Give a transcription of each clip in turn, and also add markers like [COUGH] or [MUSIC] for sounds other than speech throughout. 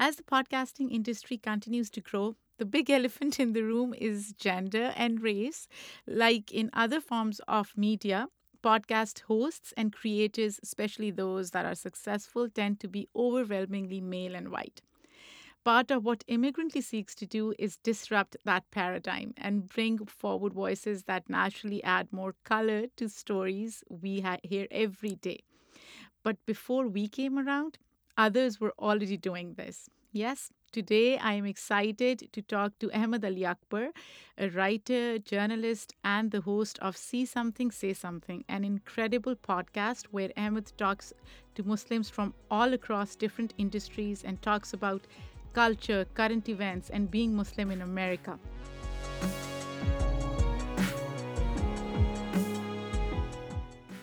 As the podcasting industry continues to grow, the big [LAUGHS] elephant in the room is gender and race. Like in other forms of media, podcast hosts and creators, especially those that are successful, tend to be overwhelmingly male and white. Part of what Immigrantly seeks to do is disrupt that paradigm and bring forward voices that naturally add more color to stories we ha- hear every day. But before we came around, others were already doing this. Yes, today I am excited to talk to Ahmed Ali Akbar, a writer, journalist, and the host of See Something, Say Something, an incredible podcast where Ahmed talks to Muslims from all across different industries and talks about culture, current events, and being Muslim in America.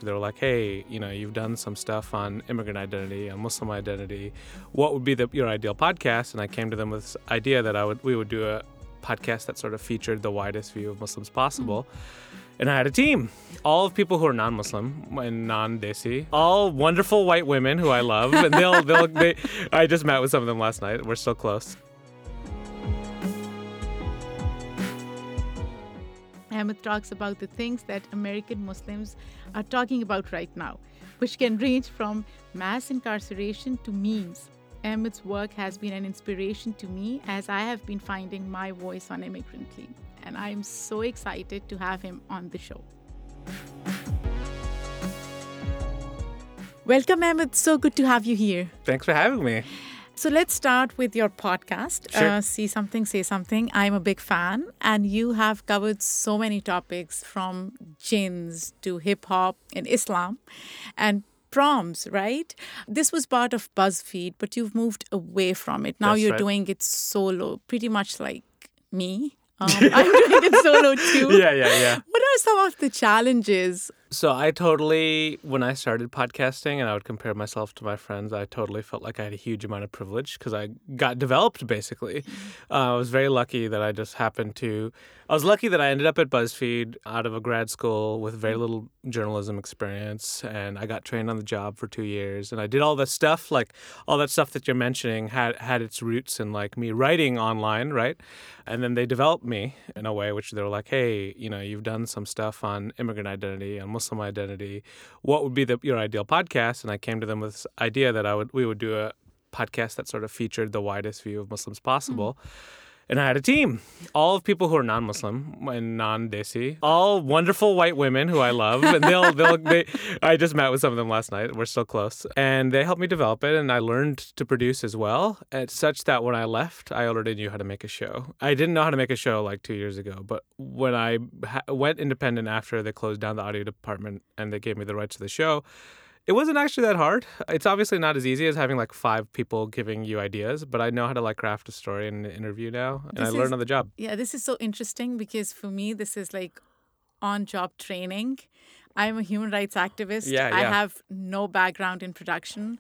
They were like, "Hey, you know, you've done some stuff on immigrant identity, on Muslim identity. What would be the, your ideal podcast?" And I came to them with this idea that I would we would do a podcast that sort of featured the widest view of Muslims possible. Mm-hmm. And I had a team, all of people who are non-Muslim and non-Desi, all wonderful white women who I love, and they'll they'll they. I just met with some of them last night. We're still close. Ahmed talks about the things that American Muslims are talking about right now, which can range from mass incarceration to memes. Ahmed's work has been an inspiration to me as I have been finding my voice on Immigrantly, and I am so excited to have him on the show. Welcome, Ahmed. So good to have you here. Thanks for having me. So let's start with your podcast, sure. uh, See Something, Say Something. I'm a big fan, and you have covered so many topics from jinns to hip hop and Islam and proms, right? This was part of BuzzFeed, but you've moved away from it. Now That's you're right. doing it solo, pretty much like me. Um, [LAUGHS] I'm doing it solo too. Yeah, yeah, yeah. What are some of the challenges So I totally, when I started podcasting and I would compare myself to my friends, I totally felt like I had a huge amount of privilege because I got developed basically. Uh, I was very lucky that I just happened to, I was lucky that I ended up at BuzzFeed out of a grad school with very little journalism experience and I got trained on the job for two years and I did all that stuff, like all that stuff that you're mentioning had, had its roots in like me writing online, right? And then they developed me in a way which they were like, hey, you know, you've done some stuff on immigrant identity, on Muslim identity. What would be the, your ideal podcast? And I came to them with this idea that I would we would do a podcast that sort of featured the widest view of Muslims possible. Mm-hmm. And I had a team, all of people who are non-Muslim and non-Desi, all wonderful white women who I love, and they'll [LAUGHS] they'll they. I just met with some of them last night. We're still close, and they helped me develop it, and I learned to produce as well. It's such that when I left, I already knew how to make a show. I didn't know how to make a show like two years ago, but when I ha- went independent after they closed down the audio department and they gave me the rights to the show. It wasn't actually that hard. It's obviously not as easy as having like five people giving you ideas, but I know how to like craft a story in an interview now, and This I learned on the job. Yeah, this is so interesting because for me, this is like on job training. I'm a human rights activist. Yeah, yeah. I have no background in production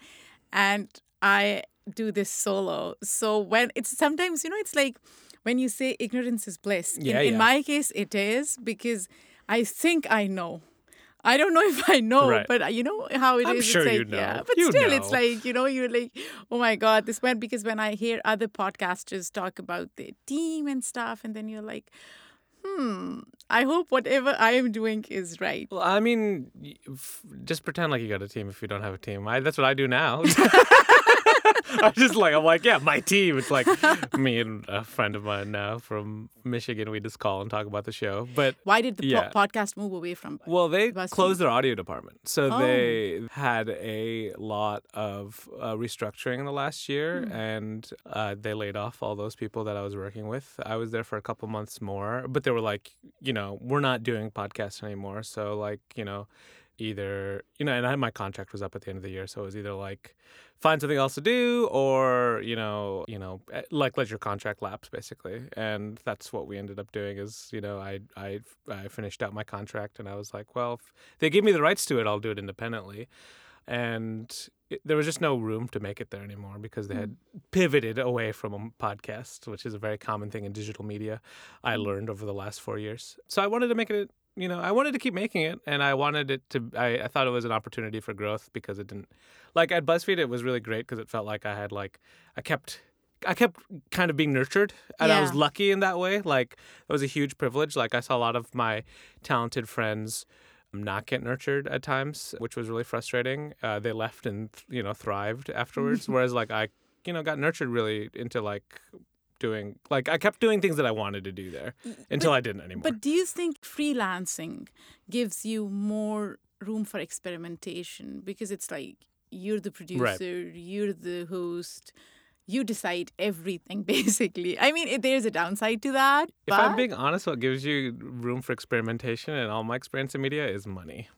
and I do this solo. So when it's sometimes, you know, it's like when you say ignorance is bliss. Yeah, in, in my case, it is because I think I know. I don't know [LAUGHS] if I know, Right. but uh, you know how it is. I'm it's sure like, you know. Yeah, but You still, it's like you know, you're like, oh my god, this went because when I hear other podcasters talk about their team and stuff, and then you're like, hmm, I hope whatever I am doing is right. Well, I mean, just pretend like you got a team if you don't have a team. I, that's what I do now. [LAUGHS] [LAUGHS] I'm just like, I'm like, yeah, my team. It's like me and a friend of mine now from Michigan. We just call and talk about the show. But Why did the po- podcast move away from? Well, they closed their audio department. So Oh. they had a lot of uh, restructuring in the last year Hmm. and uh, they laid off all those people that I was working with. I was there for a couple months more, but they were like, you know, we're not doing podcasts anymore. So, like, you know, either, you know, and I, my contract was up at the end of the year. So it was either like, find something else to do or you know you know eh, like let your contract lapse basically. And that's what we ended up doing is you know i i, I finished out my contract and i was like well if they give me the rights to it i'll do it independently. And it, there was just no room to make it there anymore because they had pivoted away from a podcast which is a very common thing in digital media i learned over the last four years. So i wanted to make it you know i wanted to keep making it and i wanted it to i, I thought it was an opportunity for growth because it didn't like at buzzfeed it was really great because it felt like i had like i kept I kept kind of being nurtured, and I was lucky in that way. Like it was a huge privilege. Like I saw a lot of my talented friends not get nurtured at times, which was really frustrating. Uh, they left and you know thrived afterwards, [LAUGHS] whereas like I you know got nurtured really into like doing like I kept doing things that I wanted to do there until I didn't anymore. But do you think freelancing gives you more room for experimentation because it's like you're the producer, you're the host, you decide everything [LAUGHS] basically. I mean, it, there's a downside to that. If I'm being honest, what gives you room for experimentation in all my experience in media is money.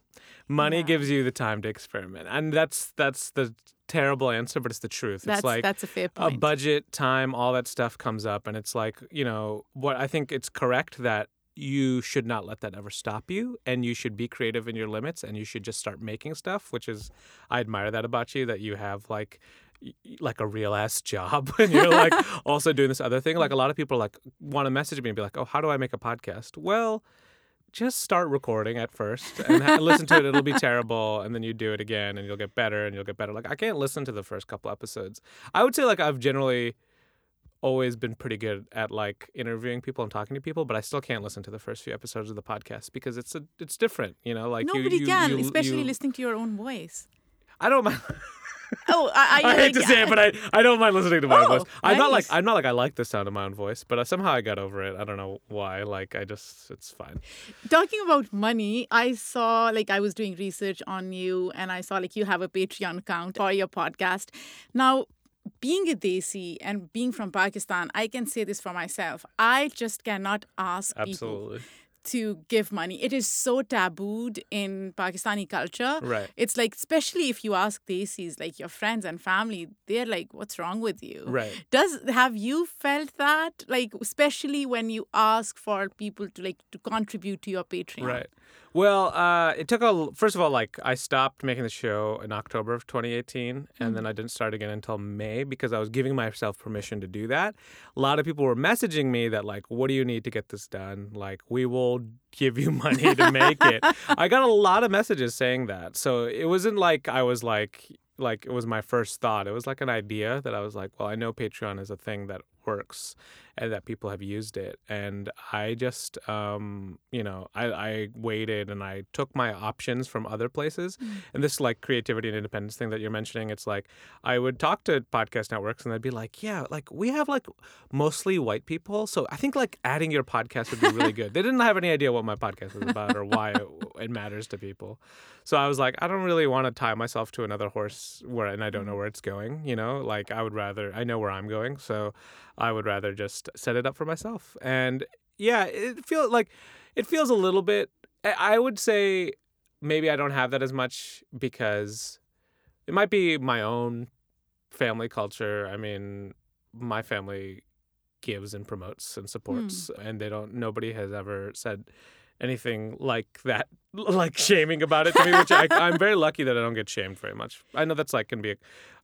Money Yeah. gives you the time to experiment, and that's that's the terrible answer, but it's the truth. that's it's like that's a fair point. a budget, time, all that stuff comes up, and it's like you know what I think it's correct that you should not let that ever stop you, and you should be creative in your limits, and you should just start making stuff. Which is, I admire that about you that you have like like a real ass [LAUGHS] job and you're like [LAUGHS] also doing this other thing like a lot of people like want to message me and be like oh how do i make a podcast well just start recording at first and ha- listen to it. It'll be terrible and then you do it again and you'll get better and you'll get better. Like i can't listen to the first couple episodes. I would say like i've generally always been pretty good at like interviewing people and talking to people but i still can't listen to the first few episodes of the podcast because it's a it's different you know? Like you- Nobody you, can, you- especially you- listening to your own voice. I don't mind Oh, I, I, [LAUGHS] I hate to say it, but I, I don't mind listening to my own Oh, voice. I'm not like. I'm not like I like the sound of my own voice, but somehow I got over it. I don't know why. Like I just it's fine. Talking about money, I saw like I was doing research on you and I saw like you have a Patreon account for your podcast. Now, being a Desi and being from Pakistan, I can say this for myself. I just cannot ask people Absolutely. To give money. It is so tabooed in Pakistani culture. Right. It's like, especially if you ask Desis, like your friends and family, they're like, "What's wrong with you?" Right. Does have you felt that, like, especially when you ask for people to like to contribute to your Patreon? Right. Well, uh, it took a. First of all, like I stopped making the show in October of 2018, and then I didn't start again until May because I was giving myself permission to do that. A lot of people were messaging me that like, "What do you need to get this done?" Like, we will give you [LAUGHS] money to make it. I got a lot of messages saying that, so it wasn't like I was like like it was my first thought. It was like an idea that I was like, well, I know Patreon is a thing that works and that people have used it. And I just, um, you know, I, I waited and I took my options from other places. And this like creativity and independence thing that you're mentioning, it's like I would talk to podcast networks and they'd be like, yeah, like we have like mostly white people. So I think like adding your podcast would be really good. they didn't have any idea what my podcast was about or why it, it matters to people. So I was like, I don't really want to tie myself to another horse where and I don't know where it's going, you know? Like I would rather I know where I'm going, so I would rather just set it up for myself. And yeah, it feels like it feels a little bit I would say maybe I don't have that as much because it might be my own family culture. I mean, my family gives and promotes and supports hmm. and they don't nobody has ever said anything like that [LAUGHS] like shaming about it to me which I, i'm very [LAUGHS] lucky that i don't get shamed very much i know that's like can be a,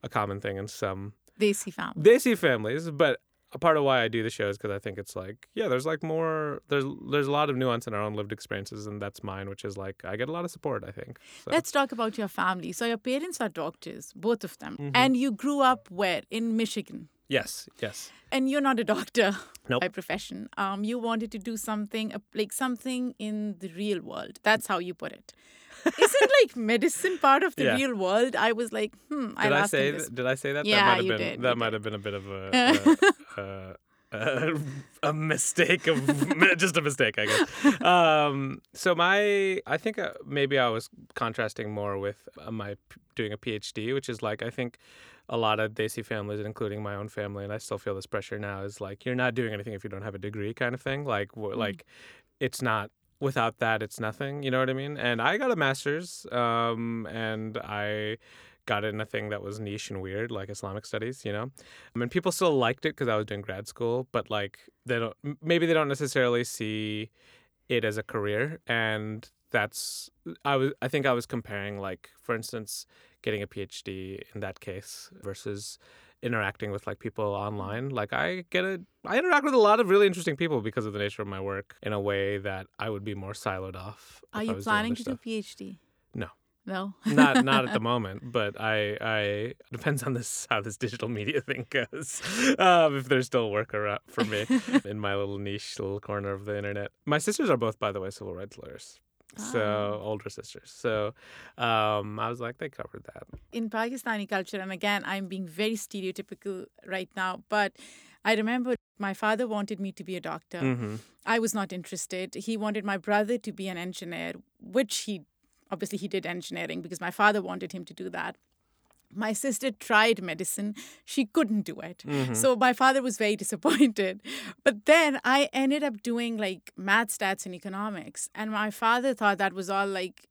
a common thing in some Desi family. Desi families but a part of why i do the show is because i think it's like yeah there's like more there's there's a lot of nuance in our own lived experiences and that's mine which is like i get a lot of support i think so. Let's talk about your family. So your parents are doctors, both of them, Mm-hmm. and you grew up where in Michigan. Yes yes and you're not a doctor Nope. by profession. Um, you wanted to do something uh, like something in the real world. That's how you put it. Isn't like [LAUGHS] medicine part of the Yeah. real world? I was like, hmm. did i say this. th- did i say that Yeah, that might have you been did, that might have been a bit of a a, [LAUGHS] a, a, a mistake of [LAUGHS] just a mistake i guess um so my i think uh, maybe i was contrasting more with uh, my doing a phd which is like i think a lot of Desi families, including my own family, and I still feel this pressure now, is like you're not doing anything if you don't have a degree, kind of thing. Like, w- like it's not without that, it's nothing. You know what I mean? And I got a master's, um, and I got in a thing that was niche and weird, like Islamic studies. You know, I mean, people still liked it because I was doing grad school, but like they don't, maybe they don't necessarily see it as a career, and that's I was I think I was comparing like, for instance getting a PhD in that case versus interacting with like people online. Like I get a I interact with a lot of really interesting people because of the nature of my work in a way that I would be more siloed off. Are you planning to do stuff. PhD? No. No. not not at the [LAUGHS] moment, but I I [LAUGHS] depends on this how this digital media [LAUGHS] thing goes. Um, if there's still work around for me in my little niche little corner of the internet. My sisters are both, by the way, civil rights lawyers. So Ah. older sisters. So um, I was like, they covered that. in Pakistani culture, and again, I'm being very stereotypical right now, but I remember my father wanted me to be a doctor. hmm I was not interested. He wanted my brother to be an engineer, which he obviously he did engineering because my father wanted him to do that. My sister tried medicine. She couldn't do it. Mm-hmm. So my father was very [LAUGHS] disappointed. But then I ended up doing like math, stats, and economics. And my father thought that was all like,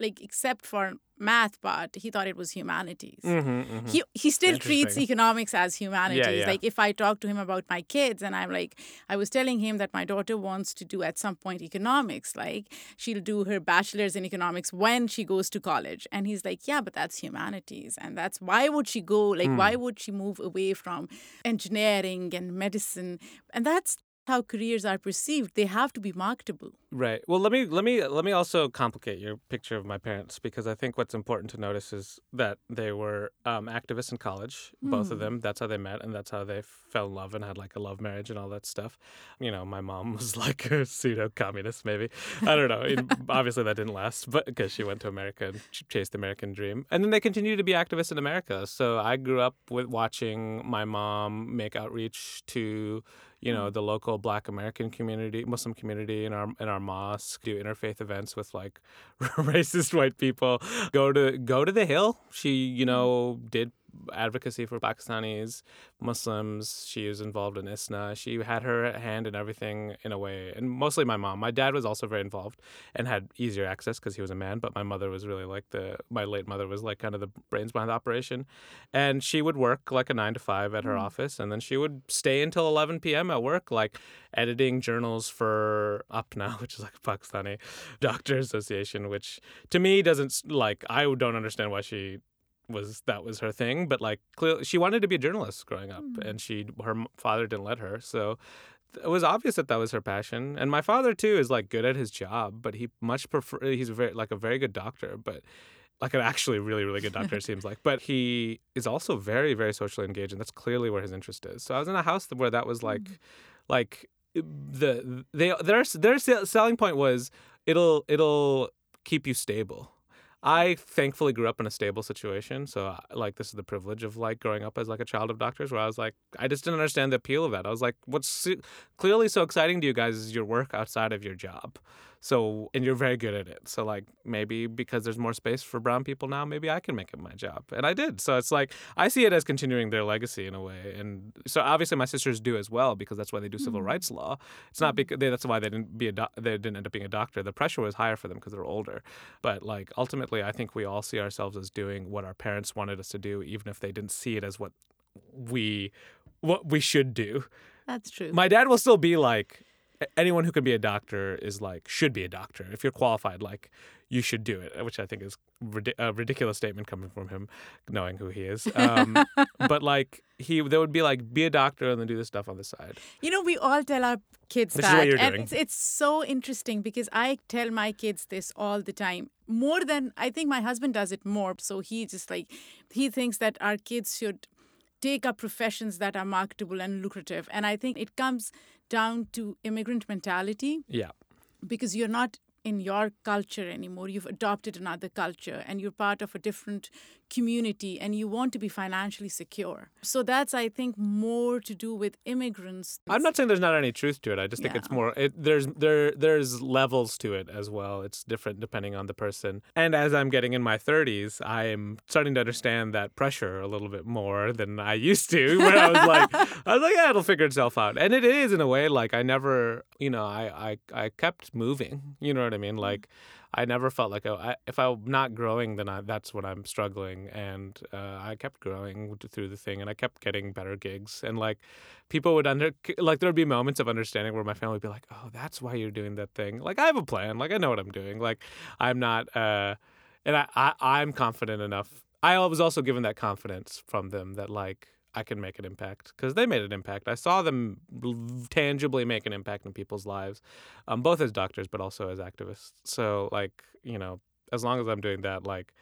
like except for math part, he thought it was humanities. hmm hmm He he still treats economics as humanities. yeah. Like if I talk to him about my kids and I'm like, I was telling him that my daughter wants to do at some point economics. Like she'll do her bachelor's in economics when she goes to college. And he's like, Yeah, but that's humanities. And that's why would she go? Like, Hmm. why would she move away from engineering and medicine? And that's how careers are perceived. They have to be marketable. Right. Well, let me let me let me also complicate your picture of my parents because I think what's important to notice is that they were um, activists in college, both of Hmm. them. That's how they met, and that's how they fell in love and had like a love marriage and all that stuff. You know, my mom [LAUGHS] was like a pseudo communist, maybe. I don't know. It- [LAUGHS] obviously, that didn't last, but because she went to America and ch- chased the American dream, and then they continued to be activists in America. So I grew up with watching my mom make outreach to you mm-hmm. know the local black american community muslim community in our in our mosque do interfaith events with like [LAUGHS] racist white people. Go to go to the hill. She you mm-hmm. know did advocacy for pakistanis muslims she was involved in isna. She had her hand in everything in a way and mostly my mom. My dad was also very involved and had easier access because he was a man but my mother was really like the my late mother was like kind of the brains behind the operation. And she would work like a nine to five at her mm. office and then she would stay until 11 p.m at work like editing journals for APPNA [LAUGHS] which is like a pakistani [LAUGHS] doctor association which to me doesn't like i don't understand why she was that was her thing but like clearly she wanted to be a journalist growing up hmm. and she her father didn't let her so it was obvious that that was her passion and my father too is like good at his job but he much prefer he's very like a very good doctor but like an actually really really good doctor it seems like but he is also very very socially engaged and that's clearly where his interest is so i was in a house where that was like hmm. like uh, the they their their selling point was it'll it'll keep you stable I thankfully grew up in a stable situation, so uh, like this is the privilege of like growing up as like a child of doctors, where I was like, I just didn't understand the appeal of that. I was like, what's clearly so exciting to you guys is your work outside of your job, so and you're very good at it. So like maybe because there's more space for brown people now, maybe I can make it my job, and I did. So it's like I see it as continuing their legacy in a way, and so obviously my sisters do as well because that's why they do civil mm-hmm. rights law. It's not mm-hmm. because they, that's why they didn't be a doc- they didn't end up being a doctor. The pressure was higher for them because they're older. But like ultimately, I think we all see ourselves as doing what our parents wanted us to do, even if they didn't see it as what we what we should do. That's true. My dad will still be like "A- anyone who can be a doctor is like should be a doctor. If you're qualified, like you should do it, which I think is a ridiculous statement coming from him, knowing who he is. Um, [LAUGHS] but like he, there would be like, be a doctor and then do this stuff on the side. You know, we all tell our kids This is that. what you're and doing. It's, it's so interesting because I tell my kids this all the time. More than I think my husband does it more. So he just like, he thinks that our kids should take up professions that are marketable and lucrative. And I think it comes down to immigrant mentality Yeah. because you're not in your culture anymore. You've adopted another culture and you're part of a different community and you want to be financially secure. So that's, I think, more to do with immigrants. I'm not saying there's not any truth to it. I just think it's more. It, there's there there's levels to it as well. It's different depending on the person. And as I'm getting in my 30s, I'm starting to understand that pressure a little bit more than I used to. [LAUGHS] Where I was like, I was like, yeah, it'll figure itself out. And it is in a way. Like I never, you know, I I I kept moving. You know what I mean? Like. I never felt like oh, I, if I'm not growing, then I, that's when I'm struggling. And uh, I kept growing through the thing, and I kept getting better gigs. And like, people would under like there would be moments of understanding where my family would be like, "Oh, that's why you're doing that thing." Like, I have a plan. Like, I know what I'm doing. Like, I'm not. uh And I, I I'm confident enough. I was also given that confidence from them that like I can make an impact because they made an impact. I saw them tangibly make an impact in people's lives, um, both as doctors but also as activists. So like you know, as long as I'm doing that, like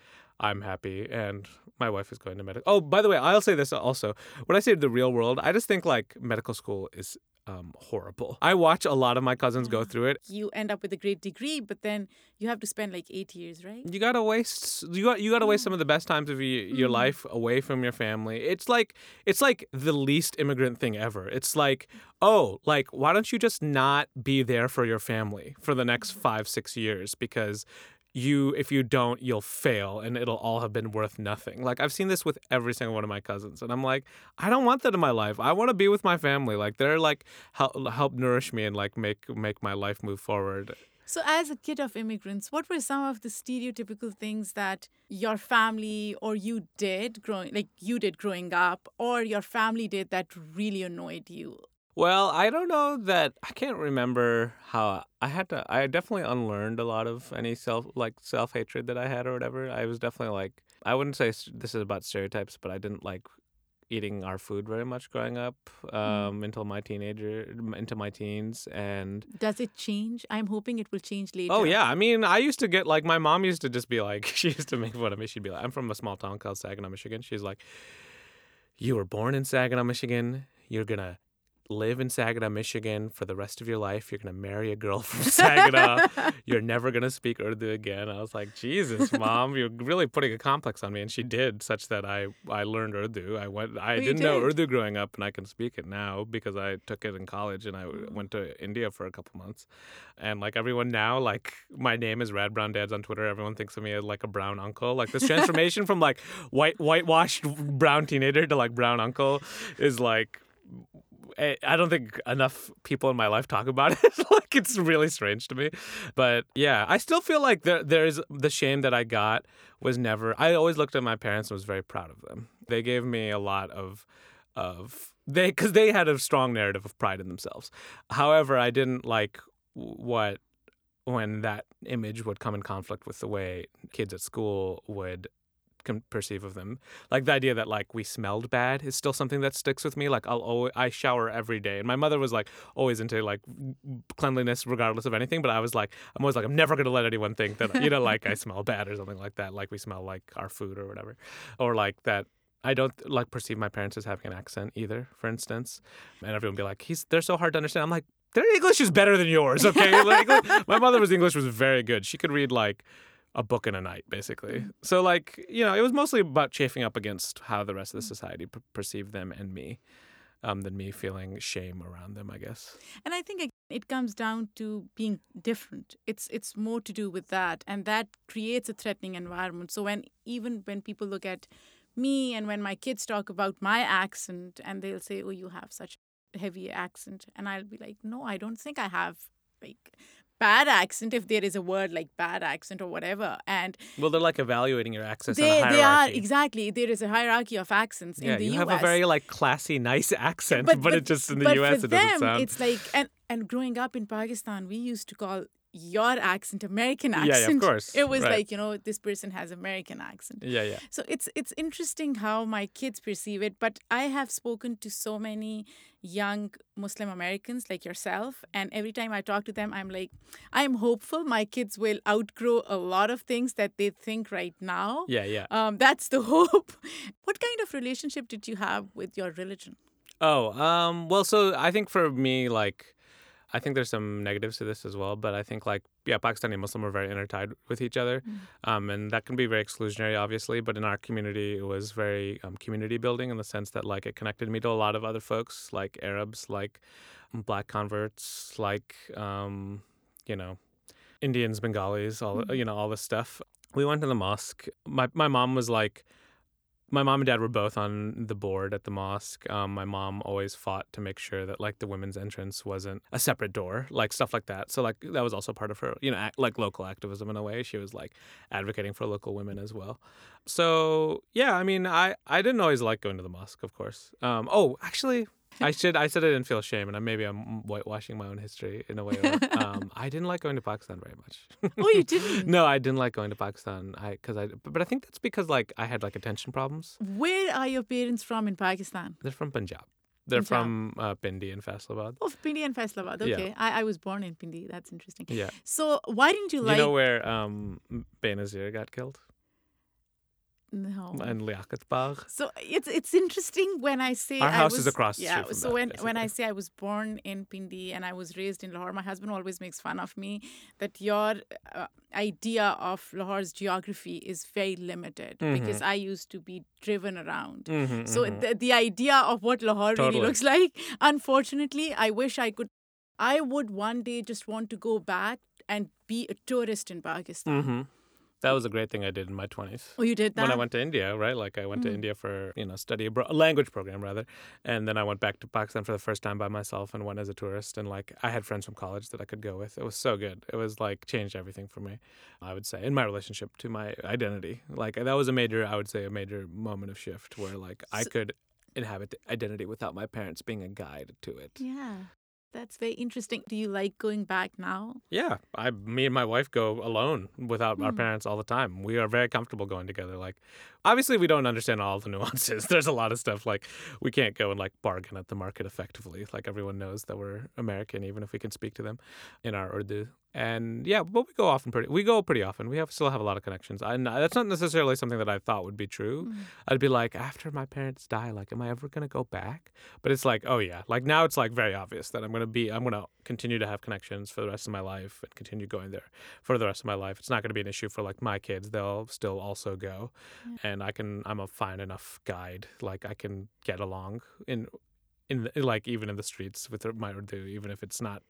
I'm happy and my wife is going to medical. Oh, by the way, I'll say this also. When I say the real world, I just think like medical school is um, horrible. I watch a lot of my cousins go through it. You end up with a great degree, but then you have to spend like eight years, right? You gotta waste you got you gotta waste some of the best times of your, your Mhm. life away from your family. It's like it's like the least immigrant thing ever. It's like oh like why don't you just not be there for your family for the next five six years because you if you don't you'll fail and it'll all have been worth nothing. Like i've seen this with every single one of my cousins and i'm like i don't want that in my life. I want to be with my family. Like they're like help, help nourish me and like make make my life move forward. So, as a kid of immigrants, what were some of the stereotypical things that your family or you did growing, like you did growing up, or your family did that really annoyed you? Well, I don't know that I can't remember how I had to I definitely unlearned a lot of any self like self-hatred that I had or whatever. I was definitely like I wouldn't say this is about stereotypes, but I didn't like eating our food very much growing up um until my teenager into my teens and Does it change? I'm hoping it will change later. Oh yeah, I mean, I used to get like my mom used to just be like, [LAUGHS] she used to make fun of me. She'd be like, I'm from a small town called Saginaw, Michigan. She's like, you were born in Saginaw, Michigan. You're gonna live in Saginaw, Michigan for the rest of your life. You're gonna marry a girl [LAUGHS] from Saginaw. [LAUGHS] You're never gonna speak Urdu again. I was like, Jesus, [LAUGHS] mom, you're really putting a complex on me. And she did, such that I I learned Urdu. I went, I Oh, you didn't know? Urdu growing up, and I can speak it now because I took it in college and I mm. went to India for a couple months. And like everyone now, like my name is Rad Brown Dads on Twitter. Everyone thinks of me as like a brown uncle. Like this transformation from like white whitewashed brown teenager to like brown uncle is like I don't think enough people in my life talk about [LAUGHS] it. like it's really strange to me. But yeah, I still feel like there there's the shame that I got was never I always looked at my parents and was very proud of them. They gave me a lot of of they cuz they had a strong narrative of pride in themselves. However, I didn't like what when that image would come in conflict with the way kids at school would can perceive of them. Like the idea that like we smelled bad is still something that sticks with me. Like I'll always, I shower every day, and my mother was like always into like cleanliness regardless of anything. But I was like, I'm always like, I'm never gonna let anyone think that you know like I smell bad or something like that. Like we smell like our food or whatever, or like that. I don't like perceive my parents as having an accent either, for instance. And everyone be like, he's they're so hard to understand. I'm like, their English is better than yours, okay? [LAUGHS] like, my mother was English was very good. She could read like a book in a night, basically. So, like, you know, it was mostly about chafing up against how the rest of the society per- perceived them and me, um, than me feeling shame around them, I guess. And I think it, it comes down to being different. It's it's more to do with that, and that creates a threatening environment. So when even when people look at me and when my kids talk about my accent, and they'll say, "Oh, you have such a heavy accent," and I'll be like, "No, I don't think I have like." Bad accent, if there is a word like bad accent or whatever, and Well, they're like evaluating your access they they are exactly there is a hierarchy of accents yeah, in the you U.S. have a very like classy, nice [LAUGHS] accent, but, it just in the but U.S. for it doesn't them, sound. it's like and and growing up in Pakistan, we used to call your accent American Yeah, yeah, of course, It was right. like you know this person has American accent. yeah, yeah. So it's it's interesting how my kids perceive it. But I have spoken to so many young Muslim Americans like yourself, and every time I talk to them, I'm like, I'm hopeful my kids will outgrow a lot of things that they think right now. Yeah, yeah. Um, that's the [LAUGHS] hope. What kind of relationship did you have with your religion? Oh, um, well, so I think for me, like, I think there's some negatives to this as well, but I think like yeah, Pakistani Muslim are very intertied with each other, um, and that can be very exclusionary, obviously. But in our community, it was very um, community building in the sense that like it connected me to a lot of other folks, like Arabs, like Black converts, like um, you know, Indians, Bengalis, all you know, all this stuff. We went to the mosque. My my mom was like my mom and dad were both on the board at the mosque. Um, my mom always fought to make sure that like the women's entrance wasn't a separate door, like stuff like that. So like that was also part of her, you know, act, like local activism in a way. She was like advocating for local women as well. So yeah, I mean, I I didn't always like going to the mosque, of course. Um, oh, actually. I should. I said I didn't feel shame, and maybe I'm whitewashing my own history in a way. [LAUGHS] Um, I didn't like going to Pakistan very much. Oh, you didn't? [LAUGHS] no, I didn't like going to Pakistan. I because I, but I think that's because like I had like attention problems. Where are your parents from in Pakistan? They're from Punjab. They're Punjab. from uh, Pindi and Faisalabad. Oh, Pindi and Faisalabad. Yeah. Okay, I, I was born in Pindi. That's interesting. Yeah. So why didn't you like? You know where um, Benazir got killed? No. And Liaquat Bagh. So it's it's interesting when I say Our I house is was- across the Yeah. so that, when when I say I was born in Pindi and I was raised in Lahore, my husband always makes fun of me that your uh, idea of Lahore's geography is very limited because Mm-hmm. I used to be driven around. Mhm, So mhm. the, the idea of what Lahore really looks [LAUGHS] like, unfortunately, I wish I could. I would one day just want to go back and be a tourist in Pakistan. That was a great thing I did in my 20s. Oh, you did that? When I went to India, right? Like I went to Mm. India for, you know, study abroad, a language program rather. And then I went back to Pakistan for the first time by myself and went as a tourist. And like I had friends from college that I could go with. It was so good. It was like changed everything for me, I would say, in my relationship to my identity. Like that was a major, I would say, a major moment of shift where like I could inhabit identity without my parents being a guide to it. Yeah, that's very interesting. Do you like going back now? Yeah, I, me and my wife go alone without our Hmm. parents all the time. We are very comfortable going together. Like, obviously, we don't understand all the [LAUGHS] nuances. There's a lot of stuff like we can't go and like bargain at the market effectively. Like everyone knows that we're American, even if we can speak to them in our Urdu. And yeah, but we go often pretty. We go pretty often. We have still have a lot of connections. And that's not necessarily something that I thought would be true. Mm. I'd be like, after my parents die, like, am I ever gonna go back? But it's like, oh yeah, like now it's like very obvious that I'm gonna be, I'm gonna continue to have connections for the rest of my life and continue going there for the rest of my life. It's not gonna be an issue for like my kids; they'll still also go, and I can, I'm a fine enough guide. Like I can get along in, in the, like even in the streets with my Urdu, even if it's not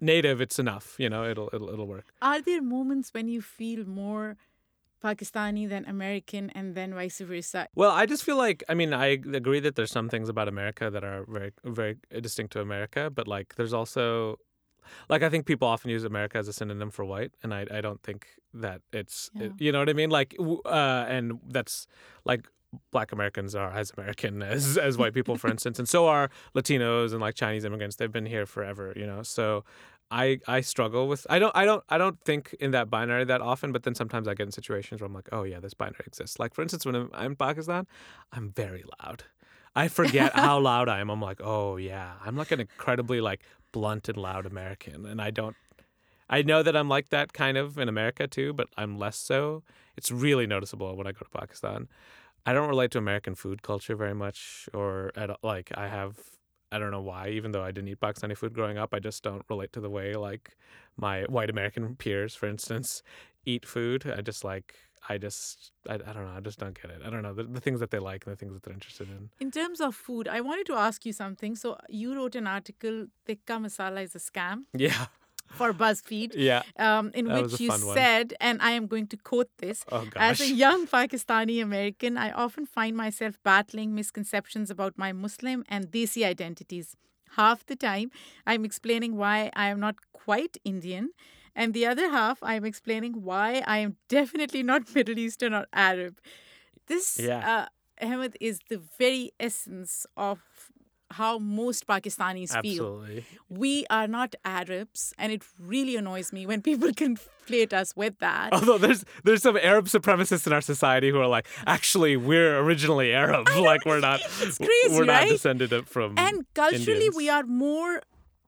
native, it's enough. You know, it'll it'll it'll work. Are there moments when you feel more Pakistani than American and then vice versa? Well, I just feel like I mean I agree that there's some things about America that are very very distinct to America, but like there's also like I think people often use America as a synonym for white, and I I don't think that it's Yeah. you know what I mean like uh, and that's like Black Americans are as American [LAUGHS] as as white people, for instance, and so are Latinos and like Chinese immigrants. They've been here forever, you know. So I I struggle with I don't I don't I don't think in that binary that often, but then sometimes I get in situations where I'm like, oh yeah, this binary exists. Like for instance, when I'm, I'm in Pakistan, I'm very loud. I forget [LAUGHS] how loud I am. I'm like, oh yeah, I'm like an incredibly like blunt and loud American, and I don't. I know that I'm like that kind of in America too, but I'm less so. It's really noticeable when I go to Pakistan. I don't relate to American food culture very much, or at like I have. I don't know why. Even though I didn't eat Pakistani food growing up, I just don't relate to the way like my white American [LAUGHS] peers, for instance, eat food. I just like. I just. I, I don't know. I just don't get it. I don't know the, the things that they like and the things that they're interested in. In terms of food, I wanted to ask you something. So you wrote an article, Tikka Masala is a scam Yeah. For BuzzFeed, Yeah. um, in which you said, and I am going to quote this. Oh As a [LAUGHS] young Pakistani American, I often find myself battling misconceptions about my Muslim and Desi identities. Half the time, I'm explaining why I am not quite Indian, and the other half, I'm explaining why I am definitely not [LAUGHS] Middle Eastern or Arab. This, Yeah. uh, Ahmed, is the very essence of how most Pakistanis feel. We are not Arabs, and it really annoys me when people [LAUGHS] conflate us with that. Although there's there's some Arab supremacists in our society who are like, actually, we're originally Arab. [LAUGHS] like we're not crazy, we're not right? descended from and culturally Indians. we are more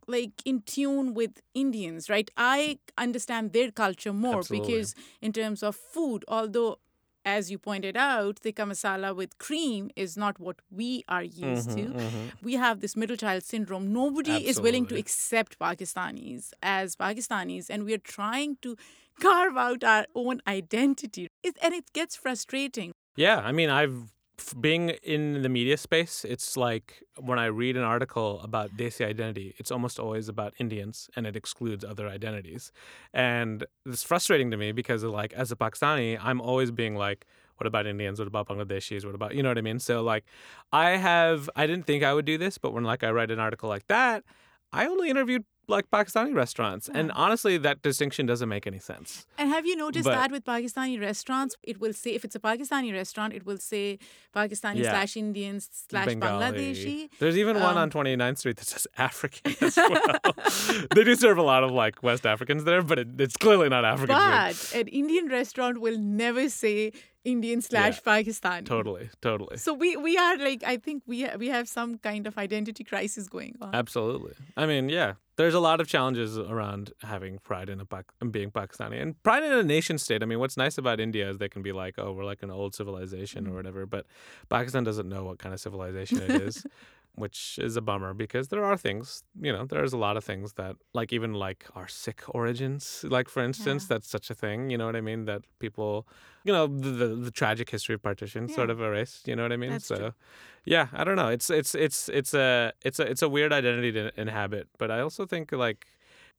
like in tune with indians right i understand their culture more Absolutely. because in terms of food although as you pointed out tikka masala with cream is not what we are used Mm-hmm, to. we have this middle child syndrome. Nobody is willing to accept pakistanis as pakistanis and we are trying to carve out our own identity. It, and it gets frustrating. Yeah, I mean, I've being in the media space, it's like when I read an article about Desi identity, it's almost always about Indians and it excludes other identities. And it's frustrating to me because like as a Pakistani, I'm always being like what about Indians? What about Bangladeshis? What about you know what I mean? So like I have I didn't think I would do this, but when like I write an article like that, I only interviewed like Pakistani restaurants. And honestly, that distinction doesn't make any sense. And have you noticed But- that with Pakistani restaurants, it will say if it's a Pakistani restaurant, it will say Pakistani Yeah. slash Indians slash. Bangladeshi. There's even one on Um, 29th Street that says African [LAUGHS] as well. they do serve a lot of like West Africans there, but it, it's clearly not African food. But an Indian restaurant will never say Indian slash Pakistan. Totally, totally. So we we are like I think we ha- we have some kind of identity crisis going on. Absolutely. I mean, yeah, there's a lot of challenges around having pride in a Pak- in being Pakistani and pride in a nation state. I mean, what's nice about India is they can be like, oh, we're like an old civilization or Mm. whatever, but Pakistan doesn't know what kind of civilization it is. [LAUGHS] Which is a bummer because there are things, you know, there's a lot of things that, like, even like our Sikh origins, like, for instance, Yeah. that's such a thing, you know what I mean? That people, you know, the, the, the tragic history of partition sort Yeah. of erased, you know what I mean? That's so, true. yeah, I don't know. It's it's it's it's a it's a it's a weird identity to inhabit, but I also think like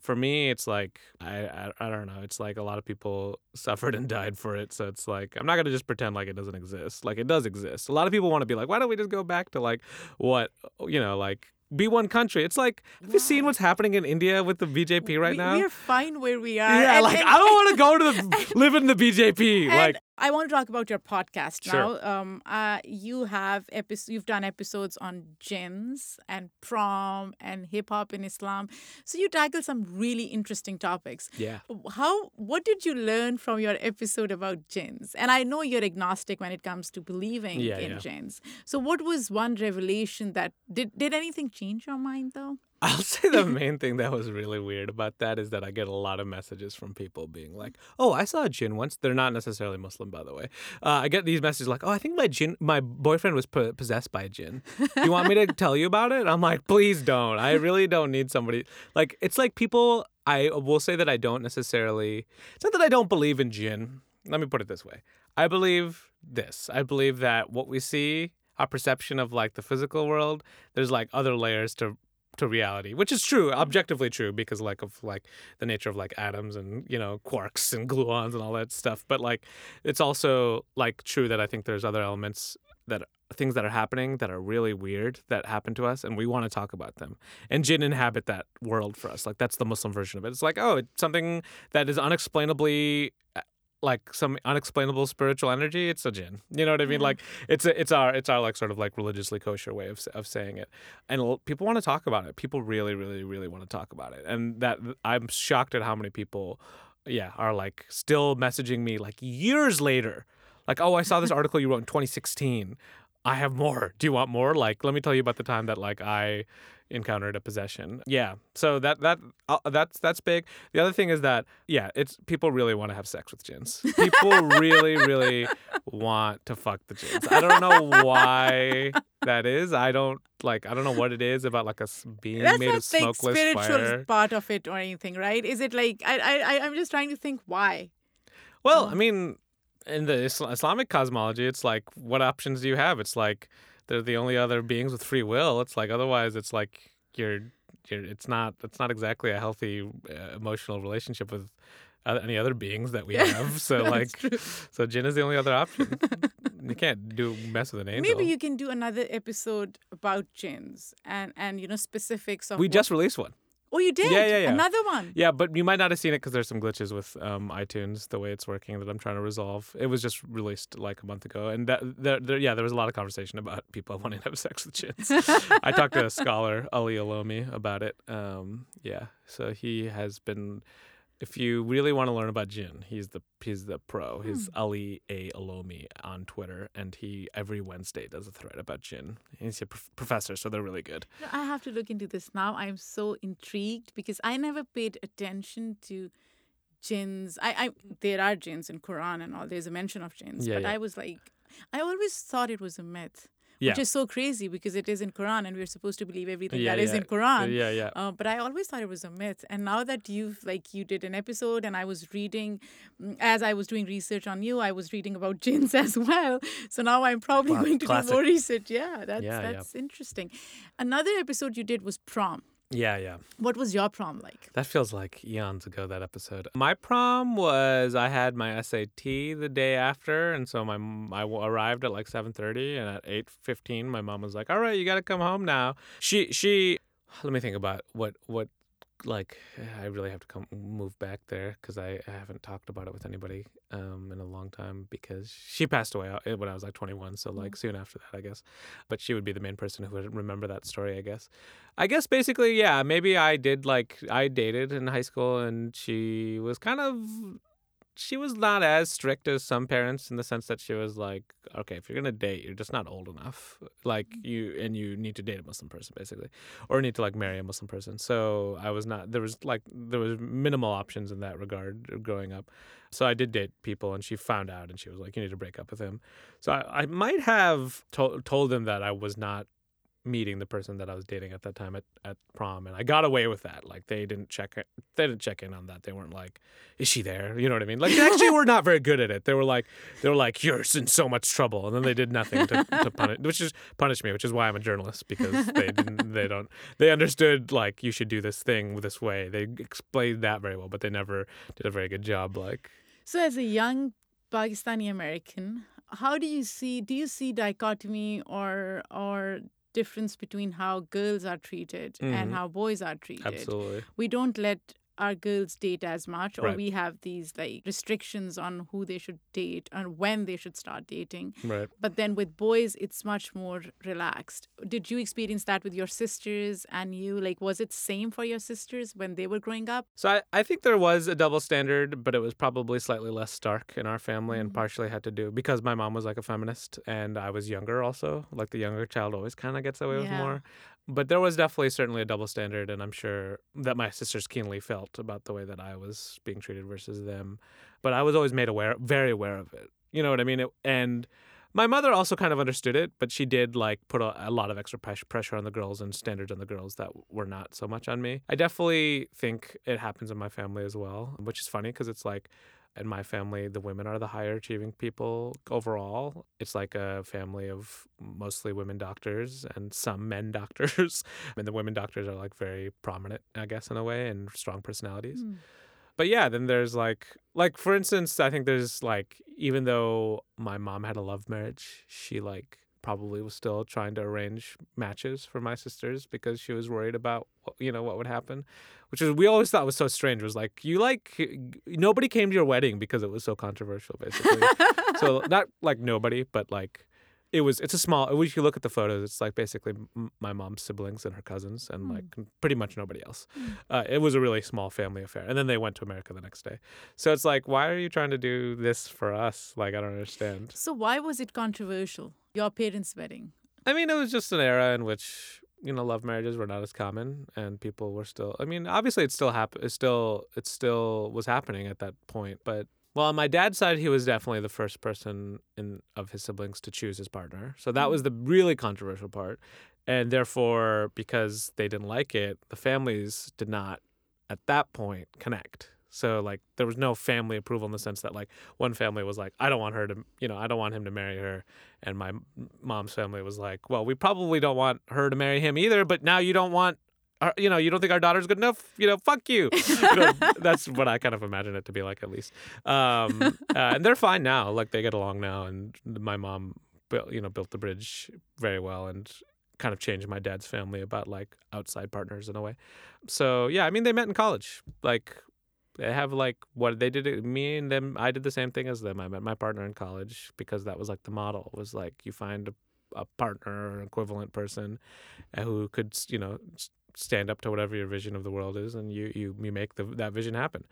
for me, it's like I, I I don't know. It's like a lot of people [LAUGHS] suffered and died for it, so it's like I'm not gonna just pretend like it doesn't exist. Like it does exist. A lot of people want to be like, why don't we just go back to like what oh, you know, like be one country? It's like have you seen what's happening in India with the BJP right we, now? we are fine where we are. yeah, and- like and- I don't want to [LAUGHS] go to the live in the BJP. And Like I want to talk about your podcast Sure. now. Um, uh, you have epi- you've done episodes on jinns and prom and hip hop in Islam. So you tackle some really interesting topics. yeah. How what did you learn from your episode about jinns? And I know you're agnostic when it comes to believing Yeah, in yeah. jinns. So what was one revelation that did did anything change your mind though? I'll say the [LAUGHS] main thing that was really weird about that is that I get a lot of messages from people being like, "Oh, I saw a jinn once." They're not necessarily Muslim, by the way. Uh, I get these messages like, "Oh, I think my jinn, my boyfriend was po- possessed by a jinn. Do you want me to [LAUGHS] tell you about it?" I'm like, "Please don't. I really don't need somebody." Like, it's like people. I will say that I don't necessarily. It's not that I don't believe in jinn. Let me put it this way. I believe this. I believe that what we see, our perception of like the physical world, there's like other layers to to reality, which is true, mm-hmm. objectively true, because like of like the nature of like atoms and you know quarks and [LAUGHS] gluons and all that stuff. But like, it's also like true that I think there's other elements that things that are happening that are really weird that happen to us, and we want to talk about them. And jinn inhabit that world for us. Like that's the Muslim version of it. It's like oh, it's something that is unexplainably. Uh, Like some unexplainable spiritual energy, it's a jinn. You know what I mean? Yeah. Like it's a, it's our it's our like sort of like religiously kosher way of of saying it and l- people want to talk about it. People really, really, really want to talk about it, and that I'm shocked at how many people, yeah, are like still messaging me like years later, like, oh, I saw this [LAUGHS] article you wrote in 2016. I have more. [LAUGHS] Do you want more? Like, let me tell you about the time that like I encountered a possession. Yeah. So that that uh, that's that's big. The other thing is that yeah, it's people really want to have sex with jinns. People really really want to fuck the jinns. I don't know why that is. I don't like. I don't know what it is about like a being That's made not of like smokeless spiritual fire. part of it or anything, right? Is it like I I I- I'm just trying to think why. Well, Oh. I mean, in the Isla- Islamic cosmology, it's like, what options do you have? It's like they're the only other beings with free will. It's like otherwise, it's like you're, you're. It's not. It's not exactly a healthy uh, emotional relationship with uh, any other beings that we [LAUGHS] have. So like, true. so jinn is the only other option. you [LAUGHS] can't do mess with an angel. Maybe you can do another episode about jinns and and you know specifics of. we what- just released one. Oh, you did. Yeah, yeah, yeah. Another one. Yeah, but you might not have seen it because there's some glitches with um, iTunes, the way it's working that I'm trying to resolve. It was just released like a month ago, and that there, there, yeah, there was a lot of conversation about [LAUGHS] people wanting to have sex with jinns. I talked to a [LAUGHS] scholar, Ali Olomi, about it. Um, yeah, so he has been. If you really want to learn about jinn, he's the he's the pro. He's hmm. Ali A Olomi on Twitter, and he every Wednesday does a thread about jinn. He's a prof- professor, so they're really good. I have to look into this now. I'm so intrigued because I never paid attention to jinns. I, I there are jinns in Quran and all. There's a mention of jinns, Yeah, but yeah. I was like, I always thought it was a myth, Yeah. which is so crazy because it is in Quran and we're supposed to believe everything Yeah, that is yeah. in Quran. Yeah, yeah. Uh, but I always thought it was a myth. And now that you've like you did an episode and I was reading mm, as I was doing research on you, I was reading about [LAUGHS] jinns as well. So now I'm probably Wow, going to classic. do more research. Yeah, that's that's interesting. Another episode you did was prom. Yeah, yeah. What was your prom like? That feels like eons ago. That episode. My prom was I had my SAT the day after, and so my I arrived at like seven thirty, and at eight fifteen, my mom was like, "All right, you got to come home now." She she. Let me think about what what like eh, I really have to come move back there because I, I haven't talked about it with anybody um in a long time because she passed away uh, when I was like 21 so mm-hmm. like soon after that I guess. But she would be the main person who would remember that story I guess. I guess basically yeah maybe I did like I dated in high school and she was kind of she was not as strict as some parents in the sense that she was like, okay, if you're gonna date, you're just not old enough, like mm-hmm. you, and you need to date a Muslim person basically, or need to like marry a Muslim person. So I was not. There was like there was minimal options in that regard growing up. So I did date people, and she found out, and she was like, you need to break up with him. So I, I might have to- told him that I was not meeting the person that I was dating at that time at, at prom and I got away with that. Like they didn't check they didn't check in on that. They weren't like, is she there? You know what I mean? Like actually were not very good at it. They were like they were like, You're in so much trouble and then they did nothing to, to punish which is punish me, which is why I'm a journalist, because they didn't they don't they understood like you should do this thing this way. They explained that very well, but they never did a very good job like So, as a young Pakistani American, how do you see? Do you see dichotomy or or difference between how girls are treated Mhm. and how boys are treated? absolutely. We don't let our girls date as much, or Right. we have these like restrictions on who they should date and when they should start dating. Right. But then with boys, it's much more relaxed. Did you experience that with your sisters and you? Like, was it same for your sisters when they were growing up? So I, I think there was a double standard, but it was probably slightly less stark in our family and Mhm. partially had to do because my mom was like a feminist and I was younger also. Like the younger child always kind of gets away with more. But there was definitely certainly a double standard and I'm sure that my sisters keenly felt about the way that I was being treated versus them. But I was always made aware very aware of it. You know what I mean? It, and my mother also kind of understood it, but she did like put a, a lot of extra pres- pressure on the girls and standards on the girls that were not so much on me. I definitely think it happens in my family as well, which is funny because it's like in my family, the women are the higher achieving people overall. It's like a family of mostly women doctors and some men [LAUGHS] doctors. and the women doctors are like very prominent, I guess, in a way, and strong personalities Hmm. but yeah then there's like like for instance i think there's like even though my mom had a love marriage she like probably was still trying to arrange matches for my sisters because she was worried about what- you know what would happen which is we always thought was so strange. Was like you like nobody came to your wedding because it was so controversial basically. So [LAUGHS] not like nobody but like it was it's a small if you look at the photos it's like basically my mom's siblings and her cousins and Hmm. like pretty much nobody else Hmm. uh, it was a really small family affair and then they went to america the next day so it's like why are you trying to do this for us like i don't understand So why was it controversial? Your parents' wedding. i mean it was just an era in which you know love marriages were not as common and people were still i mean obviously it still hap- it still it still was happening at that point but well on my dad's side he was definitely the first person in of his siblings to choose his partner. So that was mm-hmm. the really controversial part. And therefore because they didn't like it the families did not at that point connect. So like there was no family approval in the sense that like one family was like i don't want her to you know i don't want him to marry her. And my mom's family was like well we probably don't want her to marry him either but now you don't want you know you don't think our daughter's good enough? You know fuck you, you know, [LAUGHS] that's what i kind of imagine it to be like at least. Um uh, and they're fine now. Like they get along now and my mom built you know built the bridge very well and kind of changed my dad's family about like outside partners in a way. So yeah i mean they met in college. Like they have like what they did me and them i did the same thing as them. I met my partner in college because that was like the model. Was like you find a, a partner or an equivalent person uh, who could you know stand up to whatever your vision of the world is and you you, you make the, that vision happen.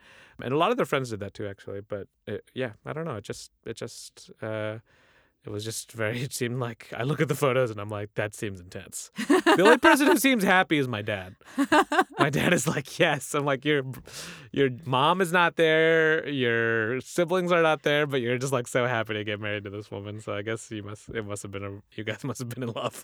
And a lot of their friends did that too actually but it, yeah i don't know it just it just uh it was just very [LAUGHS] it seemed like i look at the photos and i'm like that seems intense [LAUGHS] the only person who seems happy is my dad my dad is like, yes. I'm like, your your mom is not there, your siblings are not there, but you're just like so happy to get married to this woman. So I guess you must it must have been a you guys [LAUGHS] must have been in love.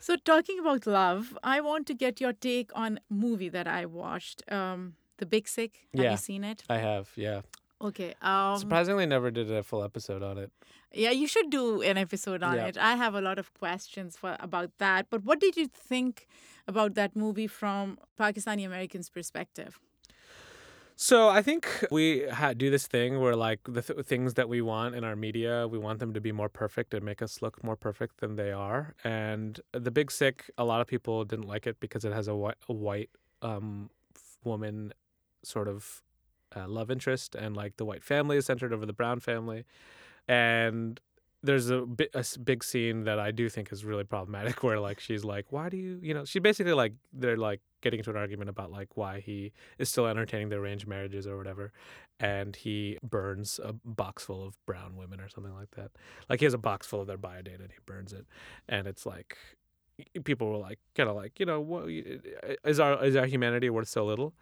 So talking about love, I want to get your take on movie that I watched, um, The Big Sick. Have Yeah. you seen it? I have, yeah. Okay. Um, Surprisingly, never did a full episode on it. yeah, you should do an episode on Yeah. it. I have a lot of questions for about that. But what did you think about that movie from Pakistani Americans' perspective? So I think we ha- do this thing where like the th- things that we want in our media, we want them to be more perfect and make us look more perfect than they are. And the Big Sick, a lot of people didn't like it because it has a, whi- a white um, woman sort of uh, love interest, and like the white family is centered over the brown family. And there's a, bi- a big scene that I do think is really problematic [LAUGHS] where like she's like, why do you, you know, she basically like they're like getting into an argument about like why he is still entertaining the arranged marriages or whatever, and he burns a box full of brown women or something like that. Like he has a box full of their biodata and he burns it, and it's like people were like kind of like you know what is our is our humanity worth so little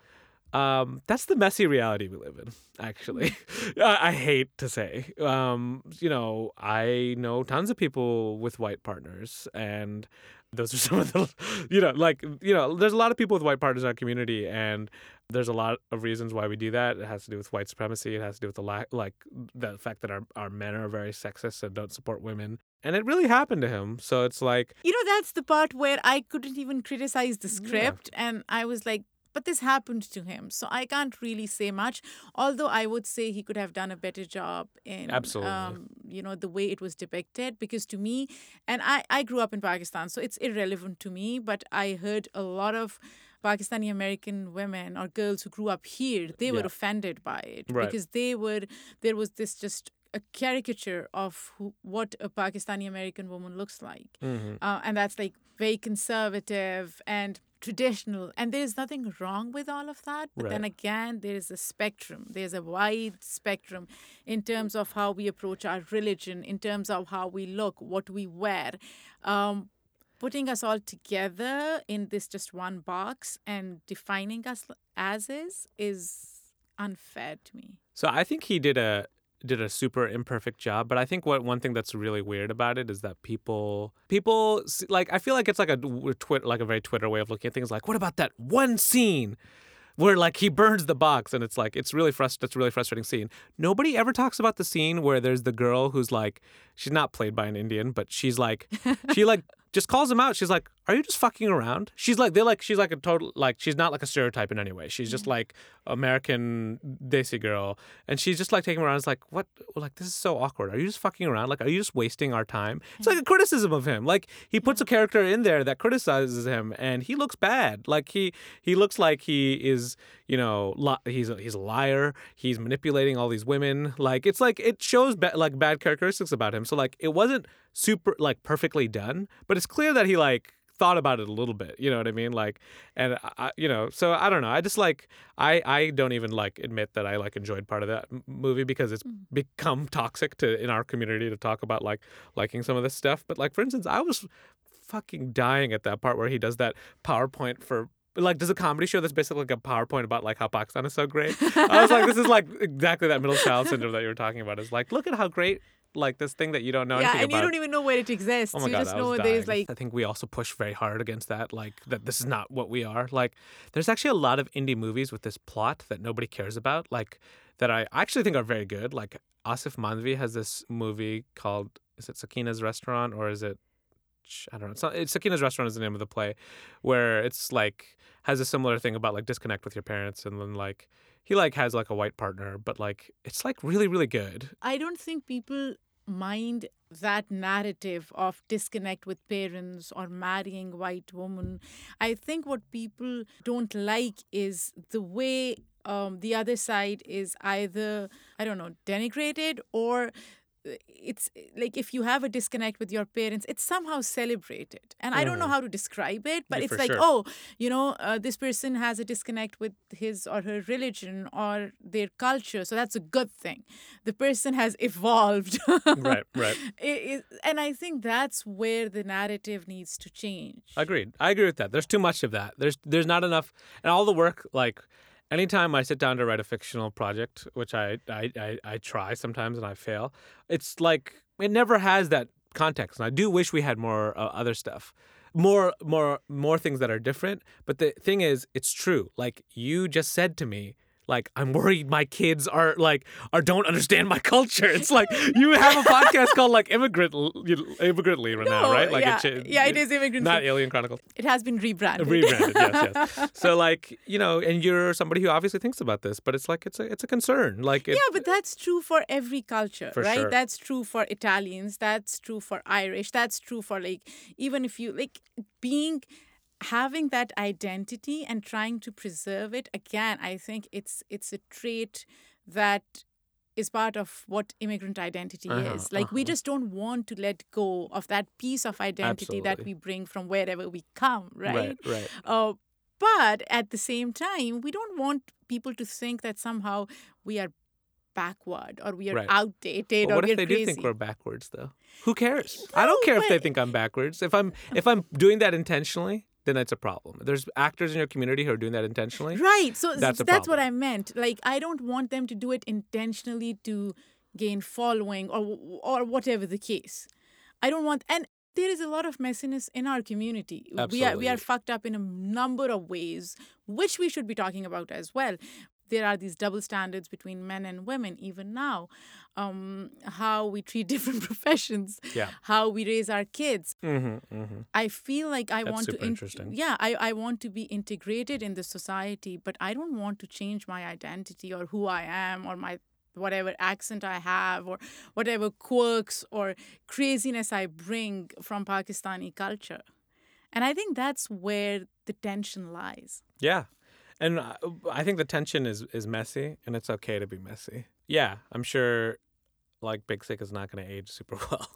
um, that's the messy reality we live in, actually. [LAUGHS] I, I, hate to say. Um, you know, I know tons of people with white partners, and those are [LAUGHS] some of the, you know, like, you know, there's a lot of people with white partners in our community, and there's a lot of reasons why we do that. It has to do with white supremacy. It has to do with the lack, like, the fact that our, our men are very sexist and don't support women. And it really happened to him. So it's like. You know, that's the part where I couldn't even criticize the script. Yeah. And I was like, but this happened to him so i can't really say much although i would say he could have done a better job in absolutely um, you know the way it was depicted because to me and i i grew up in pakistan so it's irrelevant to me but i heard a lot of Pakistani American women or girls who grew up here, they were offended by it right. because they were there was this just a caricature of who, what a Pakistani American woman looks like, mm-hmm. uh, and that's like very conservative and traditional and there's nothing wrong with all of that but right. then again there is a spectrum. There's a wide spectrum in terms of how we approach our religion in terms of how we look what we wear. Um, putting us all together in this just one box and defining us as is is unfair to me. So i think he did a did a super imperfect job but i think what one thing that's really weird about it is that people people like i feel like it's like a twit like a very twitter way of looking at things like what about that one scene where like he burns the box? And it's like it's really frust- it's really frustrating scene. Nobody ever talks about the scene where there's the girl who's like she's not played by an indian but she's like [LAUGHS] she like just calls him out. She's like, "Are you just fucking around?" She's like, they're like, she's like a total like she's not like a stereotype in any way. She's just mm-hmm. like American desi girl, and she's just like taking him around. It's like, what? Like this is so awkward. Are you just fucking around? Like, are you just wasting our time? It's like a criticism of him. Like he puts a character in there that criticizes him, and he looks bad. Like he he looks like he is, you know, li- he's a, he's a liar. He's manipulating all these women. Like it's like it shows ba- like bad characteristics about him. So like it wasn't super like perfectly done, but it's clear that he like thought about it a little bit you know what i mean like and I, you know so i don't know i just like i i don't even like admit that i like enjoyed part of that movie because it's mm. become toxic to in our community to talk about like liking some of this stuff but like for instance i was fucking dying at that part where he does that powerpoint for like does a comedy show that's basically like a PowerPoint about like how Pakistan is so great. I was like, this is like exactly that middle child syndrome that you were talking about. Is like, look at how great like this thing that you don't know yeah, and about. you don't even know where it exists. Oh my you God, just know there's like. I think we also push very hard against that, like that this is not what we are. Like, there's actually a lot of indie movies with this plot that nobody cares about, like that I actually think are very good. Like Asif Mandvi has this movie called is it Sakina's Restaurant or is it I don't know. It's, not, it's Sakina's Restaurant is the name of the play, where it's like has a similar thing about like disconnect with your parents and then like he like has like a white partner, but like it's like really really good. I don't think people mind that narrative of disconnect with parents or marrying white woman. I think what people don't like is the way um, the other side is either I don't know denigrated or it's like if you have a disconnect with your parents it's somehow celebrated. And mm. i don't know mm-hmm. how to describe it but yeah, it's like sure. oh you know uh, this person has a disconnect with his or her religion or their culture so that's a good thing. The person has evolved. Right [LAUGHS] right. It, it, and i think that's where the narrative needs to change. Agreed. I agree with that. There's too much of that. There's there's not enough and all the work like anytime I sit down to write a fictional project, which I, I, I, I, try sometimes and I fail, it's like it never has that context. And I do wish we had more uh, other stuff. More more more things that are different, but the thing is it's true. Like you just said to me, like I'm worried my kids are like or don't understand my culture. It's like [LAUGHS] you have a podcast called like Immigrant Immigrantly right no, now, right? Like yeah, it, yeah, it is Immigrant. Not Alien Chronicles. It has been rebranded. Rebranded, yes, yes. [LAUGHS] So like you know, and you're somebody who obviously thinks about this, but it's like it's a it's a concern. Like it, yeah, but that's true for every culture, for right? Sure. That's true for Italians. That's true for Irish. That's true for like even if you like being having that identity and trying to preserve it again i think it's it's a trait that is part of what immigrant identity uh-huh, is like uh-huh. we just don't want to let go of that piece of identity Absolutely. that we bring from wherever we come right right, right. Uh, But at the same time, we don't want people to think that somehow we are backward or we are Right. outdated But or what if they crazy. do think we're backwards, though? Who cares? I don't No, care if they think I'm backwards. If I'm if I'm doing that intentionally, then it's a problem. There's actors in your community who are doing that intentionally. Right. So That's that's, what. I meant. Like I don't want them to do it intentionally to gain following or or whatever the case. I don't want and there is a lot of messiness in our community. We are we are fucked up in a number of ways, which we should be talking about as well. There are these double standards between men and women, even now. Um, how we treat [LAUGHS] different professions, Yeah. how we raise our kids, Mm-hmm, mm-hmm. I feel like I That's want to. in- interesting. Yeah, I, I want to be integrated in the society, but I don't want to change my identity or who I am or my whatever accent I have or whatever quirks or craziness I bring from Pakistani culture. And I think that's where the tension lies. Yeah. And I- I think the tension is is messy, and it's okay to be messy. Yeah, I'm sure. Like Big Sick is not going to age super [LAUGHS] well,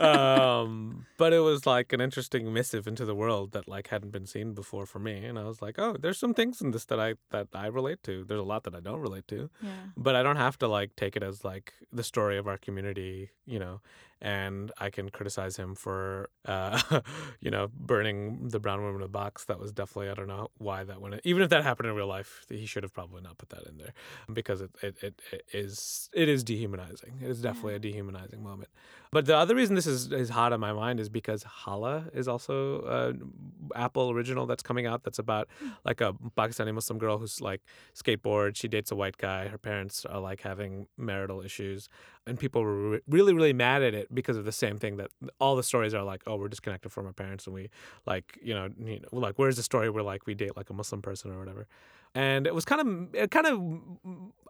um, but it was like an interesting missive into the world that like hadn't been seen before for me, and I was like, oh, there's some things in this that I that I relate to. There's a lot that I don't relate to, Yeah. but I don't have to like take it as like the story of our community, you know. And I can criticize him for, uh, [LAUGHS] you know, burning the brown woman in a box. That was definitely I don't know why that went. Even if that happened in real life, he should have probably not put that in there because it it, it, it is it is dehumanizing. It is definitely a dehumanizing moment. But the other reason this is, is hot on my mind is because Hala is also an Apple original that's coming out that's about hmm. like a Pakistani Muslim girl who's like skateboard. She dates a white guy. Her parents are like having marital issues. And people were re- really, really mad at it because of the same thing that all the stories are like, oh, we're disconnected from our parents and we like, you know, you know like, where's the story where like we date like a Muslim person or whatever? And it was kind of, it kind of,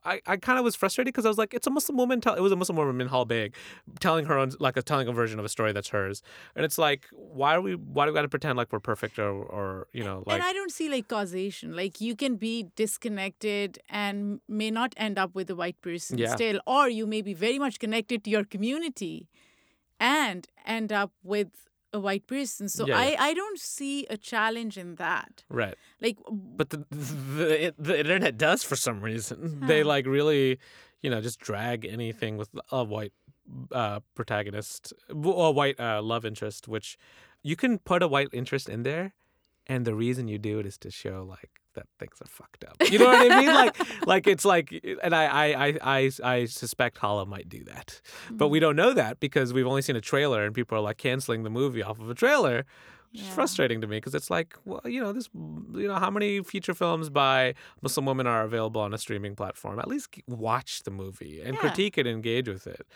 I, I kind of was frustrated because I was like, it's a Muslim woman. Tell, it was a Muslim woman, Minhal Baig, telling her own, like, a telling a version of a story that's hers. And it's like, why are we, why do we got to pretend like we're perfect or, or you know, like, and I don't see like causation. Like you can be disconnected and may not end up with a white person Yeah. still, or you may be very much connected to your community and end up with a white person. So Yeah, I, yeah. I don't see a challenge in that. right. Like But the the, the internet does for some reason. They like really, you know, just drag anything with a white uh, protagonist, a white uh, love interest, which you can put a white interest in there, and the reason you do it is to show like that things are fucked up. You know what I mean? [LAUGHS] Like, like it's like, and I, I, I, I, suspect Hala might do that, but we mm-hmm. don't know that because we've only seen a trailer, and people are like canceling the movie off of a trailer. Which is frustrating to me because it's like, well, you know, this, you know, how many feature films by Muslim women are available on a streaming platform? At least watch the movie and Yeah. critique it, and engage with it,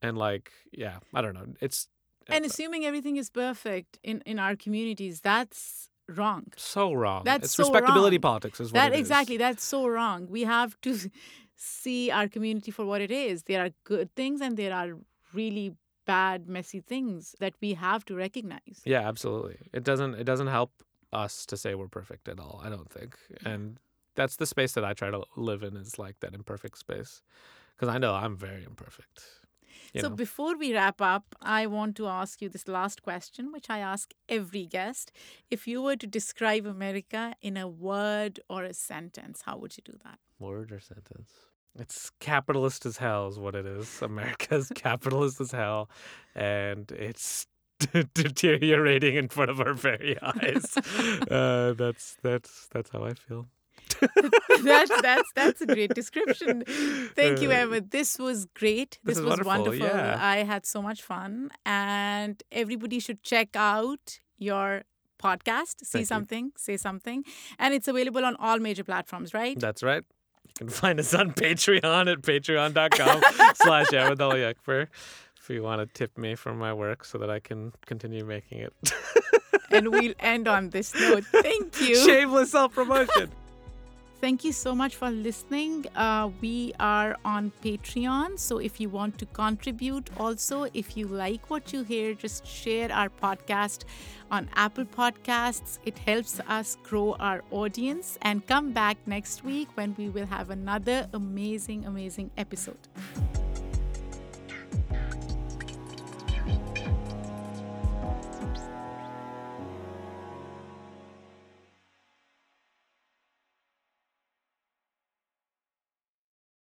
and like, yeah, I don't know, it's and uh, assuming everything is perfect in, in our communities, that's wrong. so wrong. That's it's so respectability wrong. politics, is what That is. exactly, that's so wrong. We have to [LAUGHS] see our community for what it is. There are good things and there are really bad, messy things that we have to recognize. Yeah, absolutely. It doesn't it doesn't help us to say we're perfect at all. I don't think, and that's the space that I try to live in is like that imperfect space, because I know I'm very imperfect. So know? before we wrap up, I want to ask you this last question, which I ask every guest. If you were to describe America in a word or a sentence, how would you do that? Word or sentence? It's capitalist as hell, is what it is. [LAUGHS] America's capitalist as hell, and it's [LAUGHS] deteriorating in front of our very eyes. [LAUGHS] Uh, that's that's that's how I feel. [LAUGHS] that's that's that's a great description. Thank you, Uh, Ahmed. This was great. This This, was wonderful, wonderful. yeah. I had so much fun, and everybody should check out your podcast. See Thank you. something, say something, and it's available on all major platforms, right? That's right. You can find us on [LAUGHS] Patreon at patreon.com [LAUGHS] slash Ahmed Ali Akbar if you want to tip me for my work so that I can continue making it. and we'll end on this note. Thank you. Shameless self promotion. Thank you so much for listening. Uh, we are on Patreon. So if you want to contribute, also, if you like what you hear, just share our podcast on Apple Podcasts. It helps us grow our audience. And come back next week when we will have another amazing, amazing episode.